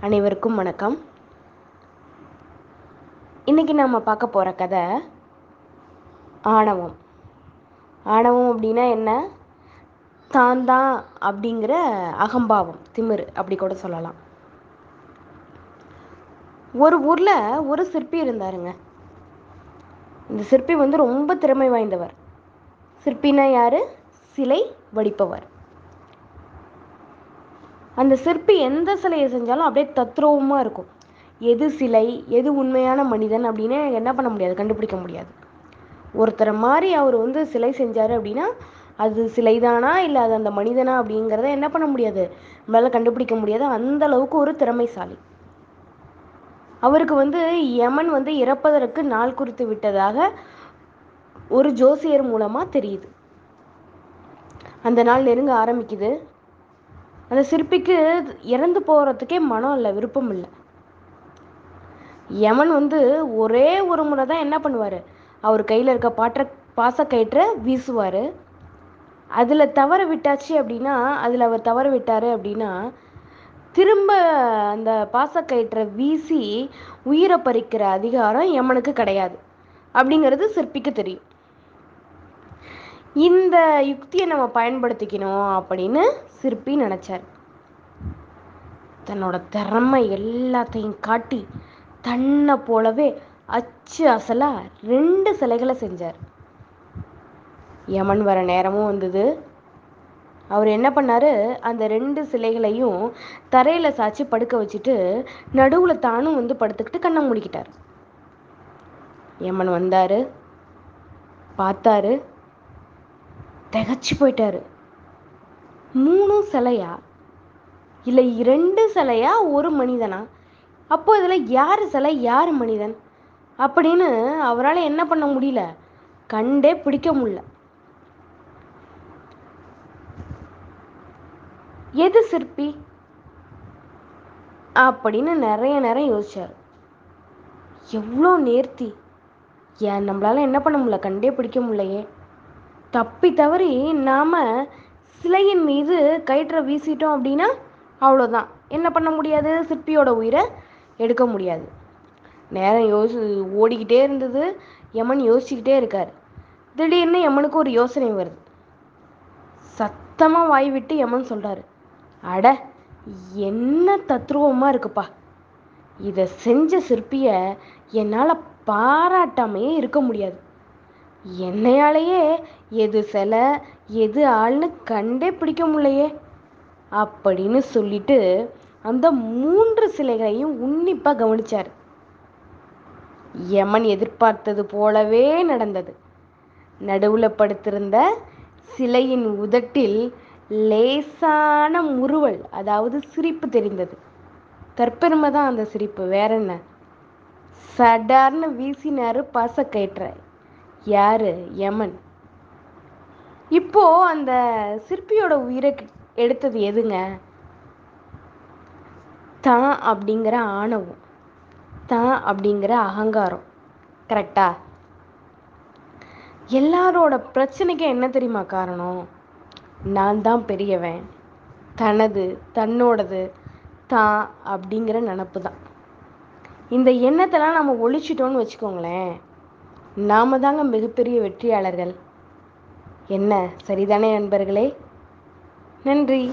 அனைவருக்கும் வணக்கம். இன்னைக்கு நம்ம பார்க்க போகிற கதை ஆணவம். ஆணவம் அப்படின்னா என்ன? தான் தான் அப்படிங்கிற அகம்பாவம் திமிர் அப்படி கூட சொல்லலாம். ஒரு ஊரில் ஒரு சிற்பி இருந்தாருங்க. இந்த சிற்பி வந்து ரொம்ப திறமை வாய்ந்தவர். சிற்பினா யாரு? சிலை வடிப்பவர். அந்த சிற்பி எந்த சிலையை செஞ்சாலும் அப்படியே தத்ரூபமாக இருக்கும். எது சிலை எது உண்மையான மனிதன் அப்படின்னு என்ன பண்ண முடியாது கண்டுபிடிக்க முடியாது. ஒருத்தரை மாதிரி அவர் வந்து சிலை செஞ்சார் அப்படின்னா அது சிலைதானா இல்லை அது அந்த மனிதனா அப்படிங்கிறத என்ன பண்ண முடியாது? நம்மளால் கண்டுபிடிக்க முடியாது. அந்த அளவுக்கு ஒரு திறமைசாலி. அவருக்கு வந்து யமன் வந்து இறப்பதற்கு நாள் குறித்து விட்டதாக ஒரு ஜோசியர் மூலமாக தெரியுது. அந்த நாள் நெருங்க ஆரம்பிக்குது. அந்த சிற்பிக்கு இறந்து போகிறதுக்கே மனம் இல்லை விருப்பம் இல்லை. யமன் வந்து ஒரே ஒரு முறை தான் என்ன பண்ணுவார்? அவர் கையில் இருக்க பாற்ற பாசக்கயிற்றை வீசுவார். அதில் தவற விட்டாச்சு அப்படின்னா அதில் அவர் தவற விட்டார் அப்படின்னா திரும்ப அந்த பாசக்கயிற்றை வீசி உயிரை பறிக்கிற அதிகாரம் யமனுக்கு கிடையாது. அப்படிங்கிறது சிற்பிக்கு தெரியும். இந்த யுக்தியை நம்ம பயன்படுத்திக்கணும் அப்படின்னு சிற்பி நினச்சார். தன்னோட திறமை எல்லாத்தையும் காட்டி தன்னை போலவே அச்சு அசலாக ரெண்டு சிலைகளை செஞ்சார். யமன் வர நேரமும் வந்தது. அவர் என்ன பண்ணார்? அந்த ரெண்டு சிலைகளையும் தரையில் சாய்ச்சி படுக்க வச்சுட்டு நடுவில் தானும் வந்து படுத்துக்கிட்டு கண்ணை மூடிக்கிட்டார். யமன் வந்தார். பார்த்தாரு. திகச்சு போயிட்டாரு. மூணும் சிலையா? இல்லை இரண்டு சிலையா? ஒரு மனிதனா? அப்போ இதில் யார் சிலை யார் மனிதன்? அப்படின்னு அவரால் என்ன பண்ண முடியல? கண்டே பிடிக்க முடியல. எது சிற்பி? அப்படின்னு நிறைய நேரம் யோசிச்சார். எவ்வளோ நேர்த்தி. ஏன் நம்மளால என்ன பண்ண முடியல? கண்டே பிடிக்க முடியலையே. தப்பி தவறி நாம் சிலையின் மீது கயிற்றை வீசிட்டோம் அப்படின்னா அவ்வளோதான். என்ன பண்ண முடியாது? சிற்பியோட உயிரை எடுக்க முடியாது. நேரம் யோசி ஓடிக்கிட்டே இருந்தது. யமன் யோசிச்சுக்கிட்டே இருக்கார். திடீர்னு யமனுக்கு ஒரு யோசனை வருது. சத்தமாக வாய் விட்டு யமன் சொல்கிறாரு அட என்ன தத்ரூபமாக இருக்குப்பா. இதை செஞ்ச சிற்பியை என்னால் பாராட்டாமையே இருக்க முடியாது. என்னையாலேயே எது சிலை எது ஆள்னு கண்டே பிடிக்க முடியலையே. அப்படின்னு சொல்லிட்டு அந்த மூன்று சிலைகளையும் உன்னிப்பாக கவனிச்சார். யமன் எதிர்பார்த்தது போலவே நடந்தது. நடுவுல படுத்திருந்த சிலையின் உதட்டில் லேசான முறுவல் அதாவது சிரிப்பு தெரிந்தது. தற்பெருமை தான் அந்த சிரிப்பு. வேற என்ன? சடார்னு வீசினாரு பாசக்கயிற்றை. யார்? யமன். இப்போ அந்த சிற்பியோட உயிரை எடுத்தது எதுங்க? தான் அப்படிங்கிற ஆணவம். தான் அப்படிங்கிற அகங்காரம். கரெக்டா எல்லாரோட பிரச்சனைக்கு என்ன தெரியுமா காரணம்? நான் தான் பெரியவன். தனது தன்னோடது தான் அப்படிங்கிற நினப்பு தான். இந்த எண்ணத்தெல்லாம் நம்ம ஒழிச்சிட்டோம்னு வச்சுக்கோங்களேன். நாம தாங்க மிகப்பெரிய வெற்றியாளர்கள். என்ன சரிதானே நண்பர்களே? நன்றி.